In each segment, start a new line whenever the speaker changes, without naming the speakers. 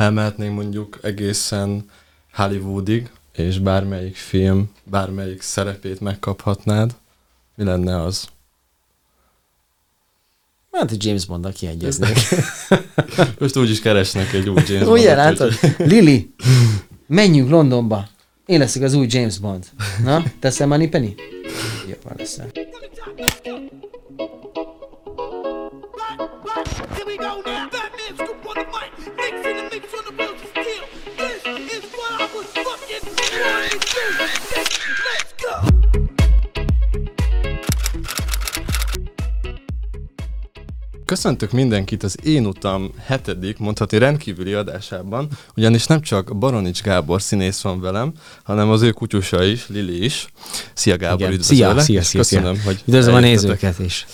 ha emelhetnénk mondjuk egészen Hollywoodig, és bármelyik film, bármelyik szerepét megkaphatnád, mi lenne az?
Hát, hogy James Bond-dal kiegyeznék.
Most úgy is keresnek egy új James
Ugye,
Bondot,
látod? Lili, menjünk Londonba. Én leszek az új James Bond. Na, teszel Money Penny? Jó, van leszel.
Here we go now. Batman scoop on the mic. Mix in the mix on the wheels of steel. This is what I was fucking born to do. Let's go.
Köszöntök mindenkit az Én Utam hetedik, mondhatni rendkívüli adásában, ugyanis nem csak Baronics Gábor színész van velem, hanem az ő kutyusa is, Lili is. Szia Gábor,
Igen.
üdvözöllek,
Szia, szia, szia,
köszönöm,
szia.
hogy
Üdvözlöm a
eljöttetek.
nézőket is.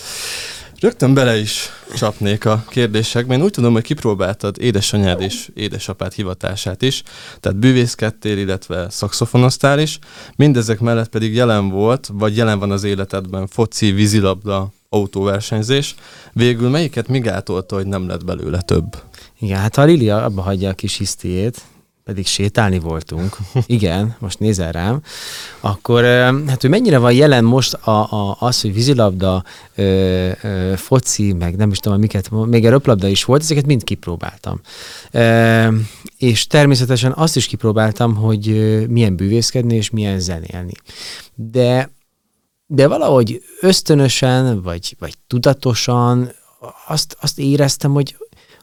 Rögtön bele is csapnék a kérdésekbe. Én úgy tudom, hogy kipróbáltad édesanyád és édesapád hivatását is, tehát bűvészkedtél, illetve szakszofonoztál is. Mindezek mellett pedig jelen volt, vagy jelen van az életedben foci, vízilabda, autóversenyzés. Végül melyiket mi gátolta, hogy nem lett belőle több?
Igen, hát a Lili abba hagyja a kis hisztiét, pedig sétálni voltunk, igen, most nézel rám, akkor hát hogy mennyire van jelen most a, a, az, hogy vízilabda, ö, ö, foci, meg nem is tudom, miket, még a röplabda is volt, ezeket mind kipróbáltam. Ö, és természetesen azt is kipróbáltam, hogy milyen bűvészkedni és milyen zenélni. De de valahogy ösztönösen, vagy, vagy tudatosan azt, azt éreztem, hogy,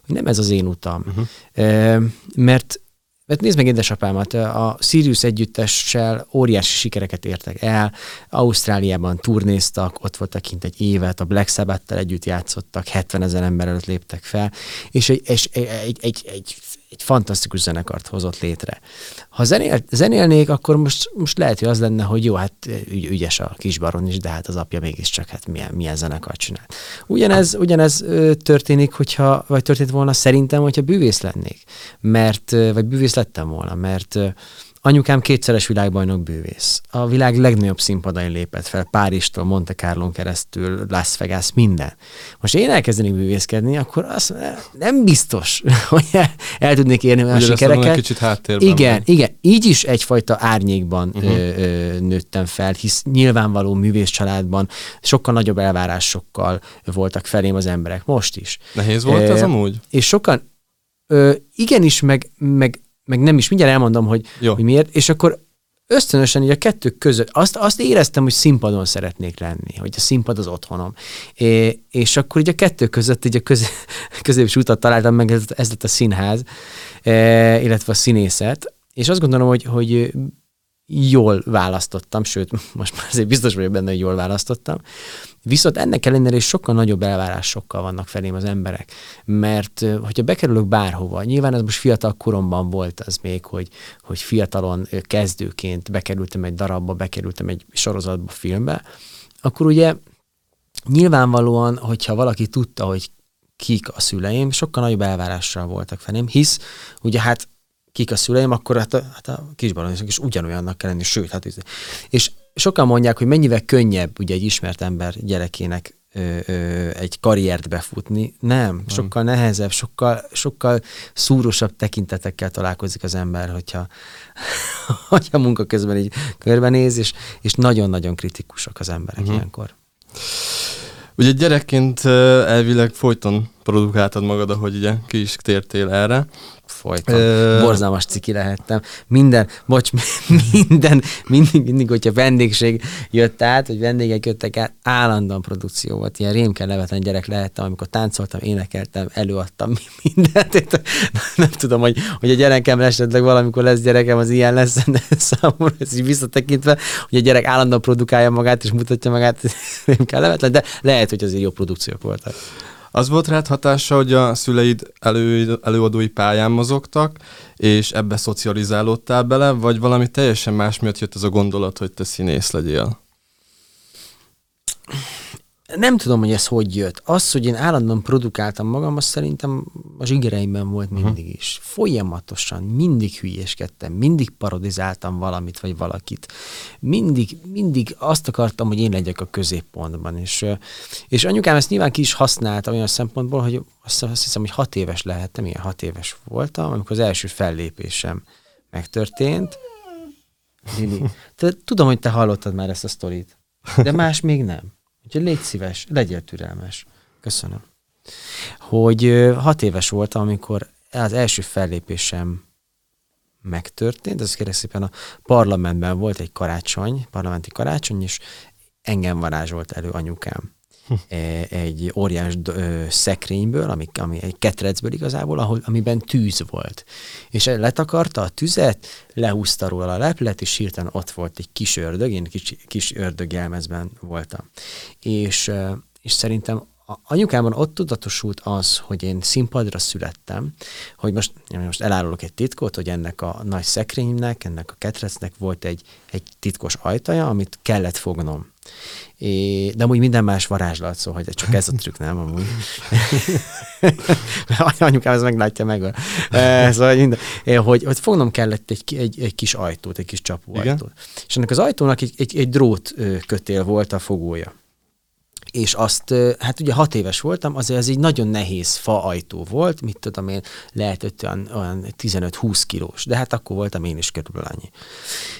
hogy nem ez az én utam. Uh-huh. Mert mert nézd meg édesapámat, a Sirius együttessel óriási sikereket értek el, Ausztráliában turnéztak, ott voltak kint egy évet, a Black Sabbath-tel együtt játszottak, 70 ezer ember előtt léptek fel, és egy, és egy, egy, egy, egy, egy fantasztikus zenekart hozott létre. Ha zenél, zenélnék, akkor most, most lehet, hogy az lenne, hogy jó, hát ügy, ügyes a kisbaron is, de hát az apja mégiscsak hát milyen, milyen zenekart csinál. Ugyanez, ugyanez történik, hogyha, vagy történt volna szerintem, hogyha bűvész lennék, mert, vagy bűvész lettem volna, mert Anyukám kétszeres világbajnok bűvész. A világ legnagyobb színpadain lépett fel, Párizstól, Monte Carlon keresztül, Las Vegas, minden. Most én elkezdenék bűvészkedni, akkor azt nem biztos, hogy el, el tudnék érni olyan sikereket.
kicsit háttérben
Igen,
van.
igen. Így is egyfajta árnyékban uh-huh. ö, ö, nőttem fel, hisz nyilvánvaló művész családban sokkal nagyobb elvárásokkal voltak felém az emberek, most is.
Nehéz volt ez
Ö,
amúgy?
És sokan, ö, igenis, meg, meg, meg nem is, mindjárt elmondom, hogy,
Jó.
hogy miért, és akkor ösztönösen így a kettő között, azt, azt éreztem, hogy színpadon szeretnék lenni, hogy a színpad az otthonom. É, és akkor így a kettő között így a köz, középső utat találtam meg, ez, ez lett a színház, e, illetve a színészet, és azt gondolom, hogy, hogy jól választottam, sőt, most már azért biztos vagyok benne, hogy jól választottam. Viszont ennek ellenére is sokkal nagyobb elvárásokkal vannak felém az emberek. Mert hogyha bekerülök bárhova, nyilván ez most fiatal koromban volt az még, hogy, hogy fiatalon kezdőként bekerültem egy darabba, bekerültem egy sorozatba, filmbe, akkor ugye nyilvánvalóan, hogyha valaki tudta, hogy kik a szüleim, sokkal nagyobb elvárással voltak felém, hisz ugye hát kik a szüleim, akkor hát a, hát a kisbaroniszok is ugyanolyannak kell lenni, sőt, hát és sokan mondják, hogy mennyivel könnyebb ugye egy ismert ember gyerekének ö, ö, egy karriert befutni. Nem, sokkal nehezebb, sokkal, sokkal szúrosabb tekintetekkel találkozik az ember, hogyha, hogyha munka közben így körbenéz, és, és nagyon-nagyon kritikusak az emberek uh-huh. ilyenkor.
Ugye gyerekként elvileg folyton produkáltad magad, ahogy ugye ki is tértél erre.
Folyton.
Ö-
Borzalmas ciki lehettem. Minden, bocs, minden, mindig, mindig, hogyha vendégség jött át, vagy vendégek jöttek át, állandóan produkció volt. Ilyen rémkel nevetlen gyerek lehettem, amikor táncoltam, énekeltem, előadtam mindent. Nem tudom, hogy, hogy a gyerekem esetleg valamikor lesz gyerekem, az ilyen lesz, de számomra ez így visszatekintve, hogy a gyerek állandóan produkálja magát és mutatja magát, rémkel nevetlen, de lehet, hogy azért jó produkciók voltak.
Az volt rád hatása, hogy a szüleid elő, előadói pályán mozogtak, és ebbe szocializálódtál bele, vagy valami teljesen más miatt jött ez a gondolat, hogy te színész legyél?
Nem tudom, hogy ez hogy jött. Az, hogy én állandóan produkáltam magam, az szerintem a zsigereimben volt mindig is. Folyamatosan, mindig hülyéskedtem, mindig parodizáltam valamit vagy valakit. Mindig, mindig azt akartam, hogy én legyek a középpontban. És, és anyukám ezt nyilván ki is használta olyan szempontból, hogy azt, azt hiszem, hogy hat éves lehettem, ilyen hat éves voltam, amikor az első fellépésem megtörtént. Lili, te, tudom, hogy te hallottad már ezt a sztorit, de más még nem. Úgyhogy légy szíves, legyél türelmes. Köszönöm. Hogy hat éves voltam, amikor az első fellépésem megtörtént, ez kérlek szépen a parlamentben volt egy karácsony, parlamenti karácsony, és engem varázsolt elő anyukám egy óriás szekrényből, ami, ami egy ketrecből igazából, ahol, amiben tűz volt. És letakarta a tüzet, lehúzta róla a leplet, és hirtelen ott volt egy kis ördög, én kis, kis ördögjelmezben voltam. És, és szerintem a anyukámon ott tudatosult az, hogy én színpadra születtem, hogy most, most elárulok egy titkot, hogy ennek a nagy szekrénynek, ennek a ketrecnek volt egy, egy titkos ajtaja, amit kellett fognom. É, de amúgy minden más varázslat, szóval hogy csak ez a trükk, nem amúgy. Anyukám ez meglátja meg. E, Szóval hogy, minden, é, hogy, hogy fognom kellett egy, egy, egy kis ajtót, egy kis csapóajtót. És ennek az ajtónak egy, egy, egy drót kötél volt a fogója és azt, hát ugye hat éves voltam, azért ez egy nagyon nehéz fa ajtó volt, mit tudom én, lehetett olyan, olyan 15-20 kilós, de hát akkor voltam én is körülbelül annyi.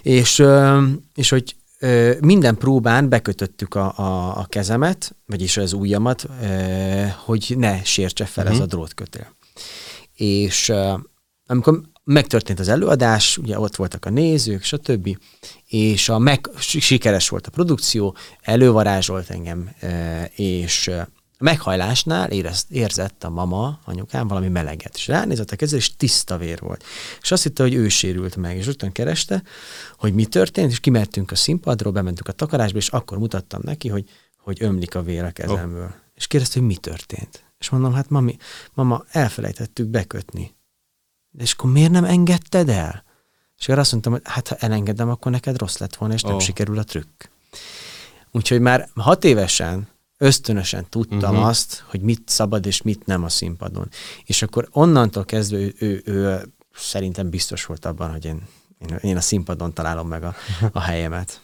És, és hogy minden próbán bekötöttük a, a, a kezemet, vagyis az ujjamat, hogy ne sértse fel uh-huh. ez a drótkötél. És amikor megtörtént az előadás, ugye ott voltak a nézők, stb., és a meg, sikeres volt a produkció, elővarázsolt engem, és a meghajlásnál érez, érzett a mama, anyukám valami meleget, és ránézett a kezére, és tiszta vér volt. És azt hitte, hogy ő sérült meg, és rögtön kereste, hogy mi történt, és kimertünk a színpadról, bementünk a takarásba, és akkor mutattam neki, hogy, hogy ömlik a vér a kezemből. Oh. És kérdezte, hogy mi történt. És mondom, hát mami, mama, elfelejtettük bekötni. De és akkor miért nem engedted el? És akkor azt mondtam, hogy hát ha elengedem, akkor neked rossz lett volna, és nem
Ó.
sikerül a trükk. Úgyhogy már hat évesen ösztönösen tudtam uh-huh. azt, hogy mit szabad és mit nem a színpadon. És akkor onnantól kezdve ő, ő, ő szerintem biztos volt abban, hogy én, én, a színpadon találom meg a, a helyemet.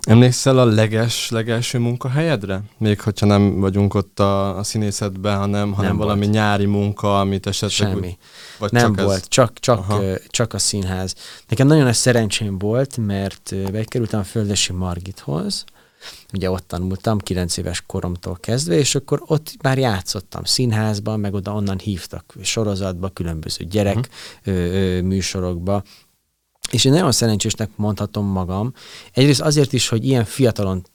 Emlékszel a leges, legelső munkahelyedre? Még hogyha nem vagyunk ott a, a színészetben, hanem, hanem
Nem
valami
volt.
nyári munka, amit esetleg...
Semmi.
úgy- Vagy
nem
csak
volt,
Ez...
csak, csak, ö, csak a színház. Nekem nagyon nagy szerencsém volt, mert bekerültem a Földesi Margithoz, ugye ott tanultam, 9 éves koromtól kezdve, és akkor ott már játszottam színházban, meg oda onnan hívtak sorozatba, különböző gyerek
Mhm.
ö, ö, műsorokba, és én nagyon szerencsésnek mondhatom magam. Egyrészt azért is, hogy ilyen fiatalon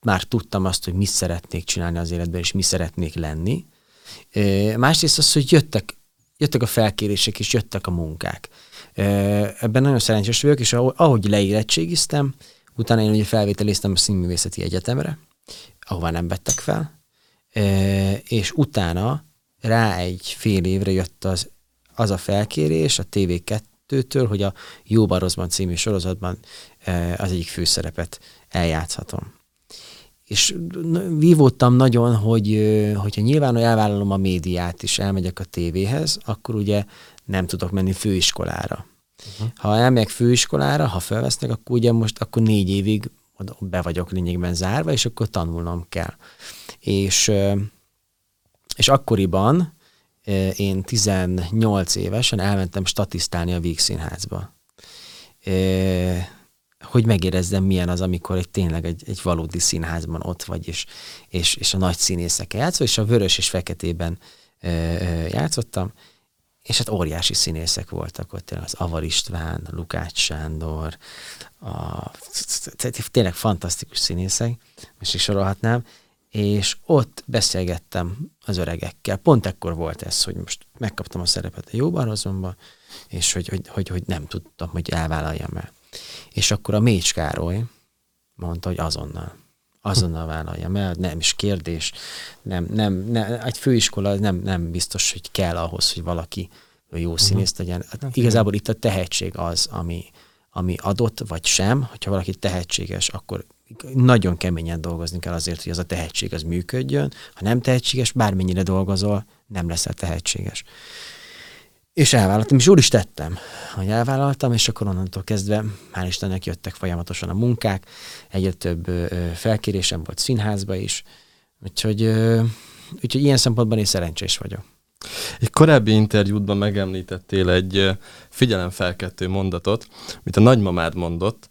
már tudtam azt, hogy mit szeretnék csinálni az életben, és mi szeretnék lenni. Ö, Másrészt az, hogy jöttek, jöttek a felkérések, és jöttek a munkák. Ö, Ebben nagyon szerencsés vagyok, és ahogy- ahogy leérettségiztem, utána én ugye felvételiztem a Színművészeti Egyetemre, ahová nem vettek fel, Ö, és utána rá egy fél évre jött az, az a felkérés a TV2-től, hogy a Jóban Rosszban című sorozatban ö, az egyik főszerepet eljátszhatom. És vívódtam nagyon, hogy hogyha nyilván elvállalom a médiát, és elmegyek a tévéhez, akkor ugye nem tudok menni főiskolára. Uh-huh. Ha elmegyek főiskolára, ha felvesznek, akkor ugye most akkor négy évig be vagyok lényegben zárva, és akkor tanulnom kell. És, és akkoriban én 18 évesen elmentem statisztálni a Víg hogy megérezzem, milyen az, amikor egy tényleg egy, egy valódi színházban ott vagy, és, és, és a nagy színészekkel játszol, és a vörös és feketében játszottam, és hát óriási színészek voltak ott, az Avar István, Lukács Sándor, a, tényleg fantasztikus színészek, most is sorolhatnám, és ott beszélgettem az öregekkel. Pont ekkor volt ez, hogy most megkaptam a szerepet a Jóban Rosszomba, és hogy, hogy, hogy, hogy nem tudtam, hogy elvállaljam el. És akkor a Mécs Károly mondta, hogy azonnal. Azonnal vállaljam el, nem is kérdés. Nem, nem, nem, egy főiskola nem, nem biztos, hogy kell ahhoz, hogy valaki jó színész legyen. Hát igazából itt a tehetség az, ami, ami adott, vagy sem. Hogyha valaki tehetséges, akkor nagyon keményen dolgozni kell azért, hogy az a tehetség az működjön. Ha nem tehetséges, bármennyire dolgozol, nem leszel tehetséges. És elvállaltam, és úgy is tettem, hogy elvállaltam, és akkor onnantól kezdve, hál' Istennek jöttek folyamatosan a munkák, egyre több felkérésem volt színházba is, úgyhogy, úgyhogy ilyen szempontban én szerencsés vagyok.
Egy korábbi interjútban megemlítettél egy figyelemfelkettő mondatot, amit a nagymamád mondott,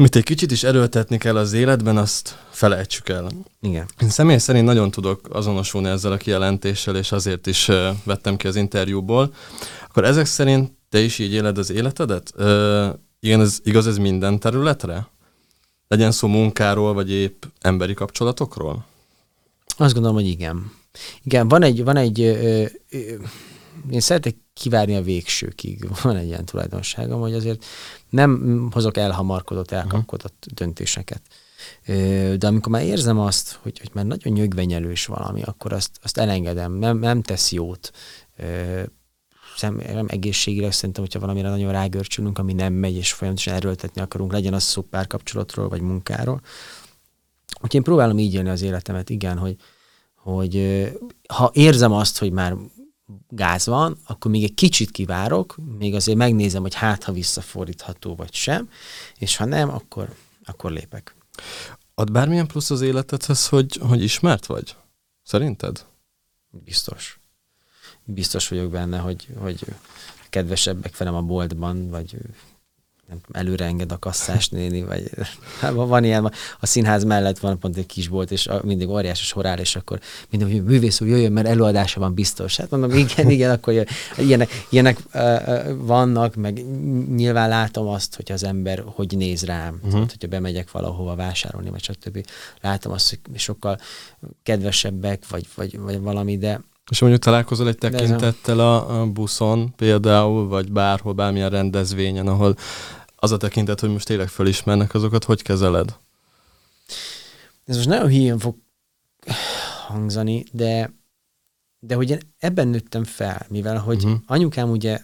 amit egy kicsit is erőltetni kell az életben, azt felejtsük el.
Igen.
Én személy szerint nagyon tudok azonosulni ezzel a kijelentéssel, és azért is ö, vettem ki az interjúból. Akkor ezek szerint te is így éled az életedet? Ö, igen, ez igaz ez minden területre? Legyen szó munkáról, vagy épp emberi kapcsolatokról?
Azt gondolom, hogy igen. Igen, van egy, van egy ö, ö, én szeretek kivárni a végsőkig. Van egy ilyen tulajdonságom, hogy azért nem hozok elhamarkodott, elkapkodott döntéseket. Ö, De amikor már érzem azt, hogy, hogy már nagyon nyögvenyelős valami, akkor azt, azt elengedem, nem, nem tesz jót. Szem, nem egészségileg szerintem, hogyha valamire nagyon rágörcsülünk, ami nem megy, és folyamatosan erőltetni akarunk, legyen az szó párkapcsolatról, vagy munkáról. Úgyhogy én próbálom így élni az életemet, igen, hogy, hogy ha érzem azt, hogy már gáz van, akkor még egy kicsit kivárok, még azért megnézem, hogy hát, ha visszafordítható vagy sem, és ha nem, akkor, akkor lépek.
Ad bármilyen plusz az életedhez, hogy, hogy ismert vagy? Szerinted?
Biztos. Biztos vagyok benne, hogy, hogy kedvesebbek velem a boltban, vagy nem előre enged a kasszás néni, vagy hát van, ilyen, a színház mellett van pont egy kis bolt, és mindig óriási sor áll, és akkor minden, hogy művész úr jöjjön, mert előadása van biztos. Hát mondom, igen, igen, akkor jön. ilyenek, ilyenek uh, vannak, meg nyilván látom azt, hogy az ember hogy néz rám, uh-huh. tehát, hogyha bemegyek valahova vásárolni, vagy stb. Látom azt, hogy sokkal kedvesebbek, vagy, vagy, vagy valami, de
És mondjuk találkozol egy tekintettel a, a buszon például, vagy bárhol, bármilyen rendezvényen, ahol az a tekintet, hogy most tényleg fölismernek azokat, hogy kezeled?
ez most nagyon híján fog hangzani, de, de hogy én ebben nőttem fel, mivel hogy uh-huh. anyukám ugye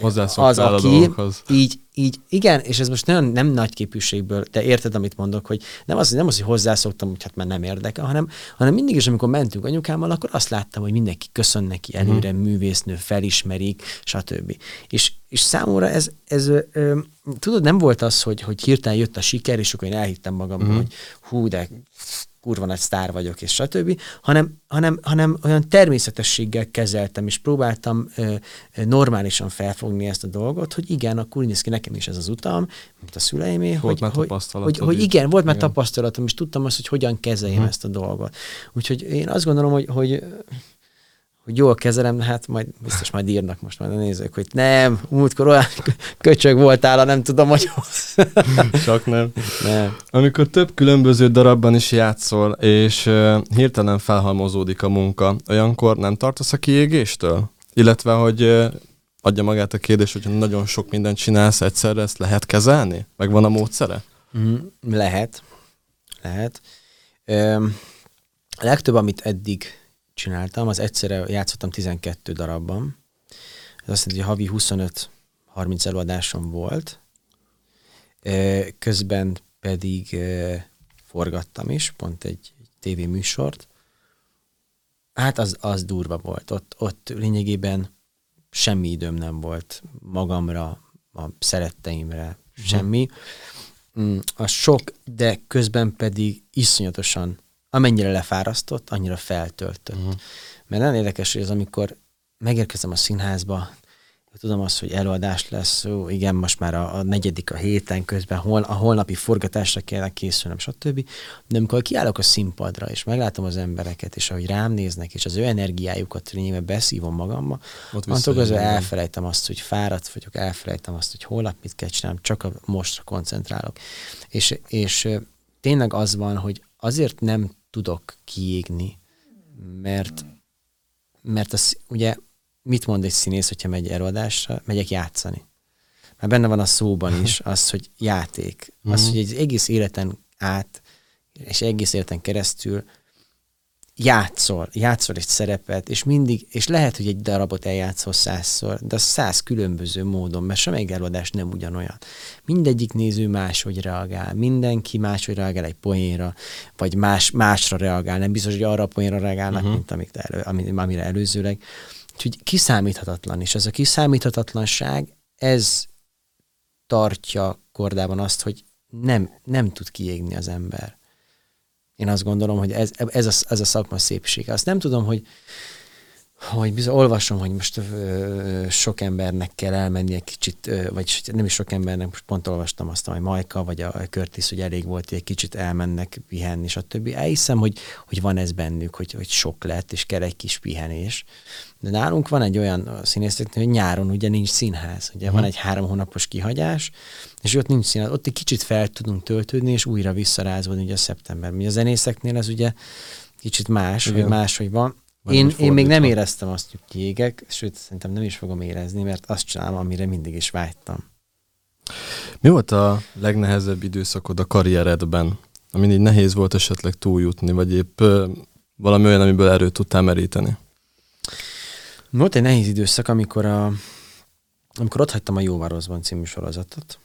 Hozzászoktál a dolgokhoz.
így, így, igen, és ez most nagyon nem nagy képűségből, de érted, amit mondok, hogy nem az, nem az, hogy hozzászoktam, hogy hát már nem érdekel, hanem, hanem mindig is, amikor mentünk anyukámmal, akkor azt láttam, hogy mindenki köszön neki előre,
Mhm.
művésznő, felismerik, stb. És, és számomra ez, ez ö, tudod, nem volt az, hogy, hogy hirtelen jött a siker, és akkor én elhittem magamban,
Mhm.
hogy hú, de kurva nagy sztár vagyok, és stb., hanem, hanem, hanem olyan természetességgel kezeltem, és próbáltam ö, ö, normálisan felfogni ezt a dolgot, hogy igen, akkor úgy néz ki nekem is ez az utam, mint a szüleimé, hogy, hogy, hogy, hogy igen, volt már
Igen.
tapasztalatom, és tudtam azt, hogy hogyan kezeljem
Mhm.
ezt a dolgot. Úgyhogy én azt gondolom, hogy, hogy hogy jól kezelem, hát majd biztos majd írnak most majd a nézők, hogy nem, múltkor olyan köcsög voltál, nem tudom, hogy
Csak nem.
nem.
Amikor több különböző darabban is játszol, és uh, hirtelen felhalmozódik a munka, olyankor nem tartasz a kiégéstől? Illetve, hogy uh, adja magát a kérdés, hogy nagyon sok mindent csinálsz egyszerre, ezt lehet kezelni? Meg van a módszere?
Mm, lehet. Lehet. Öm, legtöbb, amit eddig csináltam, az egyszerre játszottam 12 darabban. Ez azt jelenti, hogy havi 25-30 előadásom volt. Közben pedig forgattam is, pont egy, tévéműsort. Hát az, az durva volt. Ott, ott lényegében semmi időm nem volt magamra, a szeretteimre, semmi. Mm, az sok, de közben pedig iszonyatosan, amennyire lefárasztott, annyira feltöltött.
Mhm.
Mert nagyon érdekes, hogy az, amikor megérkezem a színházba, tudom azt, hogy előadás lesz, ó, igen, most már a, a negyedik a héten közben, hol, a holnapi forgatásra kellene készülnem, stb. De amikor kiállok a színpadra, és meglátom az embereket, és ahogy rám néznek, és az ő energiájukat lényegében beszívom magamba, Attól közben elfelejtem azt, hogy fáradt vagyok, elfelejtem azt, hogy holnap mit kell csinálnom, csak a mostra koncentrálok. És, és tényleg az van, hogy azért nem tudok kiégni, mert, mert az, ugye mit mond egy színész, hogyha megy előadásra? Megyek játszani. Már benne van a szóban is az, hogy játék. Az,
Mhm.
hogy egy egész életen át, és egész életen keresztül játszol, játszol egy szerepet, és mindig, és lehet, hogy egy darabot eljátszol százszor, de száz különböző módon, mert semmelyik előadás nem ugyanolyan. Mindegyik néző máshogy reagál, mindenki máshogy reagál egy poénra, vagy más, másra reagál, nem biztos, hogy arra a poénra reagálnak, uh-huh. mint amit elő, ami- amire előzőleg. Úgyhogy kiszámíthatatlan, és ez a kiszámíthatatlanság, ez tartja kordában azt, hogy nem, nem tud kiégni az ember. Én azt gondolom, hogy ez, ez, a, ez a szakma szépsége. Azt nem tudom, hogy, hogy bizony, olvasom, hogy most ö, sok embernek kell elmenni egy kicsit, ö, vagy nem is sok embernek, most pont olvastam azt, hogy Majka vagy a Curtis, hogy elég volt, hogy egy kicsit elmennek pihenni, stb. Elhiszem, hogy, hogy van ez bennük, hogy, hogy sok lett, és kell egy kis pihenés. De nálunk van egy olyan színészeknél, hogy nyáron ugye nincs színház. Ugye van egy három hónapos kihagyás, és ott nincs színház. Ott egy kicsit fel tudunk töltődni, és újra visszarázódni ugye a szeptemberben. Ugye a zenészeknél ez ugye kicsit más,
Igen.
hogy máshogy van. Én, én még nem éreztem azt, hogy kiégek, sőt, szerintem nem is fogom érezni, mert azt csinálom, amire mindig is vágytam.
Mi volt a legnehezebb időszakod a karrieredben? Amin így nehéz volt esetleg túljutni, vagy épp ö, valami olyan, amiből erőt tudtál meríteni?
Volt egy nehéz időszak, amikor, a, amikor ott hagytam a Jóvárosban című sorozatot.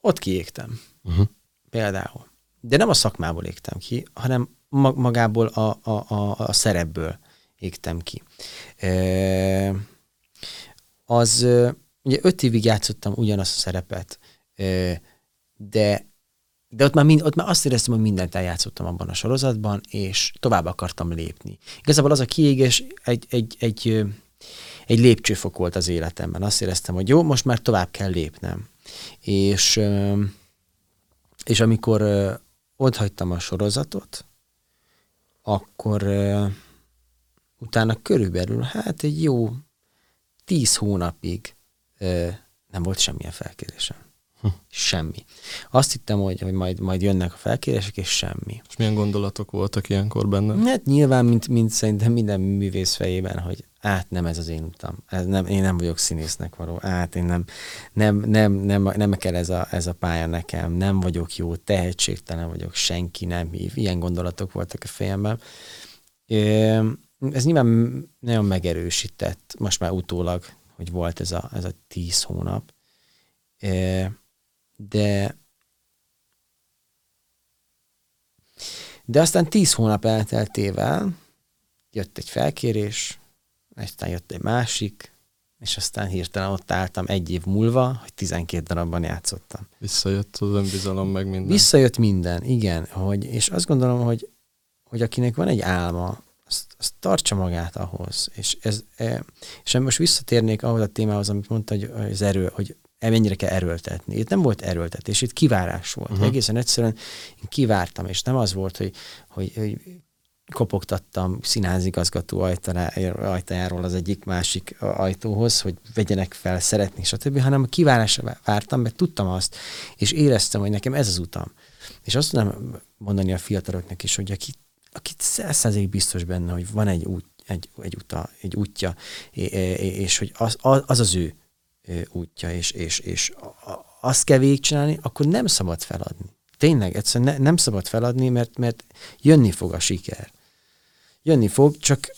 Ott kiégtem.
Uh-huh.
Például. De nem a szakmából égtem ki, hanem magából a, a, a, a szerepből égtem ki. Az, ugye öt évig játszottam ugyanazt a szerepet, de de ott már, mind, ott már azt éreztem, hogy mindent eljátszottam abban a sorozatban, és tovább akartam lépni. Igazából az a kiégés egy, egy, egy, egy lépcsőfok volt az életemben. Azt éreztem, hogy jó, most már tovább kell lépnem. És, és amikor ott hagytam a sorozatot, akkor ö, utána körülbelül, hát egy jó tíz hónapig ö, nem volt semmilyen felkérésem. Semmi. Azt hittem, hogy, hogy majd, majd jönnek a felkérések, és semmi.
És milyen gondolatok voltak ilyenkor benne?
Hát nyilván, mint, mint szerintem minden művész fejében, hogy át nem ez az én utam. Ez nem, én nem vagyok színésznek való. Át én nem, nem, nem, nem, nem kell ez a, ez a pálya nekem. Nem vagyok jó, tehetségtelen vagyok, senki nem hív. Ilyen gondolatok voltak a fejemben. Ez nyilván nagyon megerősített, most már utólag, hogy volt ez a, ez a tíz hónap. De De aztán tíz hónap elteltével jött egy felkérés, aztán jött egy másik, és aztán hirtelen ott álltam egy év múlva, hogy 12 darabban játszottam.
Visszajött az önbizalom, meg minden.
Visszajött minden, igen, hogy, és azt gondolom, hogy, hogy akinek van egy álma, azt, azt tartsa magát ahhoz. És, ez, e, és most visszatérnék ahhoz a témához, amit mondta, hogy az erő, hogy mennyire kell erőltetni. Itt nem volt erőltetés, itt kivárás volt. Uh-huh. Egészen egyszerűen én kivártam, és nem az volt, hogy, hogy, hogy kopogtattam színházigazgató ajtajáról az egyik másik ajtóhoz, hogy vegyenek fel, szeretnék, stb., hanem a kivárásra vártam, mert tudtam azt, és éreztem, hogy nekem ez az utam. És azt tudom mondani a fiataloknak is, hogy aki, aki százszerzék biztos benne, hogy van egy, út, egy, egy, uta, egy útja, és hogy az az, az, ő útja, és, és, és azt kell végigcsinálni, akkor nem szabad feladni. Tényleg, egyszerűen ne, nem szabad feladni, mert, mert jönni fog a siker. Jönni fog, csak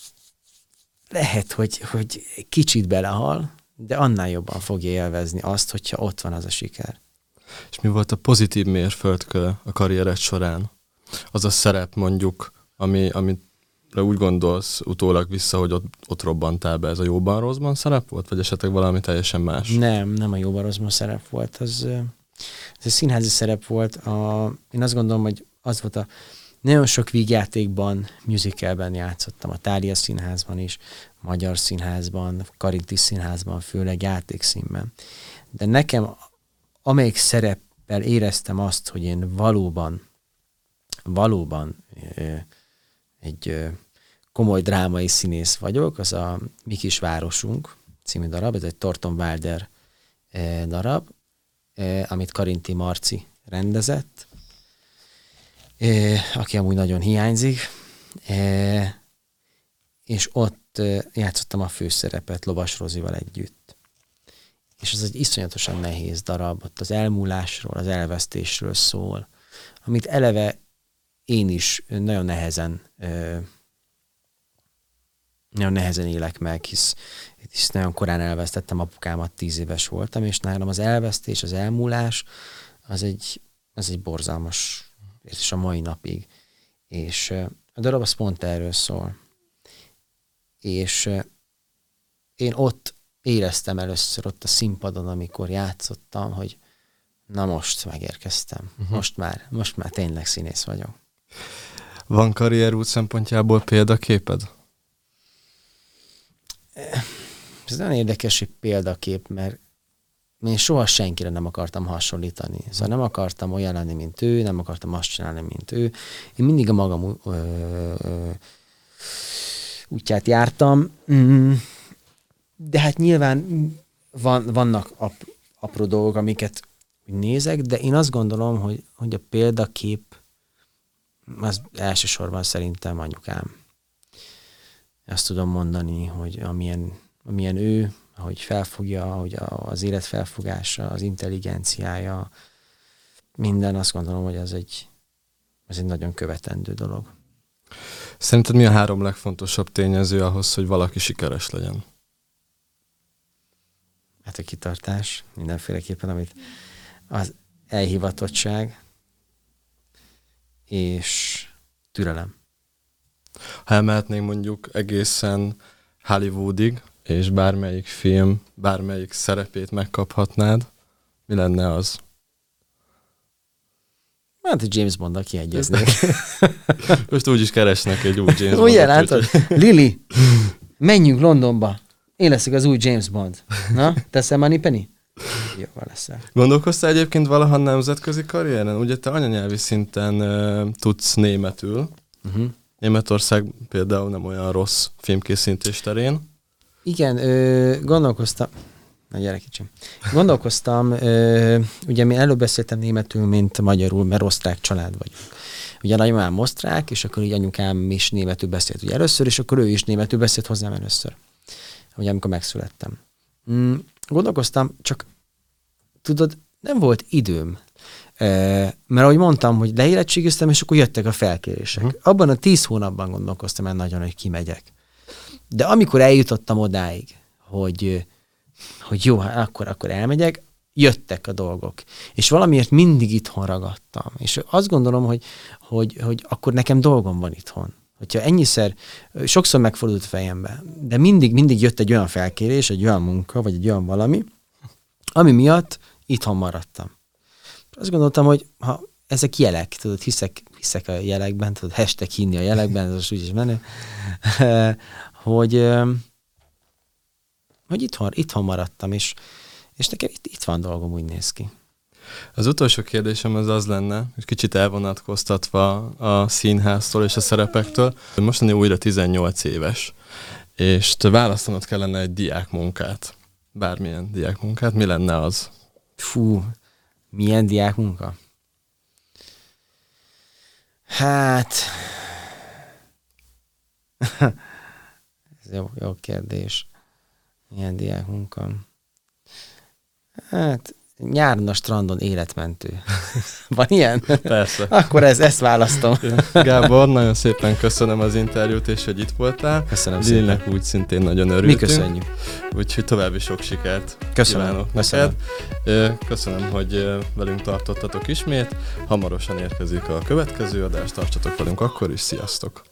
lehet, hogy, hogy kicsit belehal, de annál jobban fogja élvezni azt, hogyha ott van az a siker.
És mi volt a pozitív mérföldkő a karriered során? Az a szerep mondjuk, ami, amit úgy gondolsz utólag vissza, hogy ott, ott robbantál be, ez a jóban rosszban szerep volt, vagy esetleg valami teljesen más?
Nem, nem a jóban rosszban szerep volt, az, ez egy színházi szerep volt. A, én azt gondolom, hogy az volt a nagyon sok vígjátékban, musicalben játszottam, a Tália színházban is, Magyar Színházban, Karinti Színházban, főleg játékszínben. De nekem, amelyik szereppel éreztem azt, hogy én valóban, valóban ö, egy ö, komoly drámai színész vagyok, az a Mi kis városunk című darab, ez egy Torton Wilder ö, darab, ö, amit Karinti Marci rendezett, aki amúgy nagyon hiányzik, ö, és ott ö, játszottam a főszerepet Lovas Rozival együtt. És ez egy iszonyatosan nehéz darab, ott az elmúlásról, az elvesztésről szól, amit eleve én is nagyon nehezen nagyon nehezen élek meg, hisz, hisz nagyon korán elvesztettem apukámat, tíz éves voltam, és nálam az elvesztés, az elmúlás, az egy, az egy borzalmas, és a mai napig. És a darab az pont erről szól. És én ott éreztem először ott a színpadon, amikor játszottam, hogy na most megérkeztem. Uh-huh. Most már, most már tényleg színész vagyok.
Van karrierút szempontjából példaképed?
Ez nagyon érdekes, hogy példakép, mert én soha senkire nem akartam hasonlítani. Szóval nem akartam olyan lenni, mint ő, nem akartam azt csinálni, mint ő. Én mindig a magam ö, ö, útját jártam, Mm, de hát nyilván van, vannak ap, apró dolgok, amiket nézek, de én azt gondolom, hogy, hogy a példakép az elsősorban szerintem anyukám. Azt tudom mondani, hogy amilyen, amilyen ő, ahogy felfogja, hogy a, az élet felfogása, az intelligenciája, minden azt gondolom, hogy az egy, az egy nagyon követendő dolog.
Szerinted mi a három legfontosabb tényező ahhoz, hogy valaki sikeres legyen?
Hát a kitartás mindenféleképpen, amit az elhivatottság és türelem.
Ha emelhetnénk mondjuk egészen Hollywoodig, és bármelyik film, bármelyik szerepét megkaphatnád, mi lenne az?
Hát, James Bond-dal kiegyeznék.
Most úgy is keresnek egy új James
Ugye,
Bondot,
látod?
úgyhogy-
Lili, menjünk Londonba. Én leszek az új James Bond. Na, teszel Money Penny? Jó, leszel.
Gondolkoztál egyébként valaha nemzetközi karrieren? Ugye te anyanyelvi szinten uh, tudsz németül.
Uh-huh.
Németország például nem olyan rossz filmkészítés terén.
Igen, ö, gondolkoztam, na gyere kicsim. Gondolkoztam, ö, ugye mi előbb beszéltem németül, mint magyarul, mert osztrák család vagyunk. Ugye nagymamám osztrák, és akkor így anyukám is németül beszélt ugye először, és akkor ő is németül beszélt hozzám először. Ugye amikor megszülettem. Mm, gondolkoztam, csak tudod, nem volt időm. E, mert ahogy mondtam, hogy leérettségiztem, és akkor jöttek a felkérések. Uh-huh. Abban a tíz hónapban gondolkoztam el nagyon, hogy kimegyek. De amikor eljutottam odáig, hogy, hogy jó, hát akkor, akkor elmegyek, jöttek a dolgok. És valamiért mindig itthon ragadtam. És azt gondolom, hogy, hogy, hogy akkor nekem dolgom van itthon. Hogyha ennyiszer, sokszor megfordult a fejembe, de mindig, mindig jött egy olyan felkérés, egy olyan munka, vagy egy olyan valami, ami miatt itthon maradtam. Azt gondoltam, hogy ha ezek jelek, tudod, hiszek, hiszek a jelekben, tudod, hashtag hinni a jelekben, ez most úgyis menő, hogy, hogy itthon, itthon maradtam, és, és nekem itt, itt van dolgom, úgy néz ki.
Az utolsó kérdésem az az lenne, hogy kicsit elvonatkoztatva a színháztól és a szerepektől, mostani újra 18 éves, és te választanod kellene egy diákmunkát, bármilyen diákmunkát, mi lenne az?
Fú, milyen diák munka? Hát... Jó, jó kérdés. Milyen diák munka? Hát, nyáron a strandon életmentő. Van ilyen?
Persze.
Akkor ez, ezt választom.
Gábor, nagyon szépen köszönöm az interjút, és hogy itt voltál.
Köszönöm szépen.
Lilnek úgy szintén nagyon
Mi
örültünk.
köszönjük.
Úgyhogy további sok sikert
Köszönöm.
kívánok
Köszönöm.
neked. Köszönöm, hogy velünk tartottatok ismét. Hamarosan érkezik a következő adás, tartsatok velünk akkor is, sziasztok!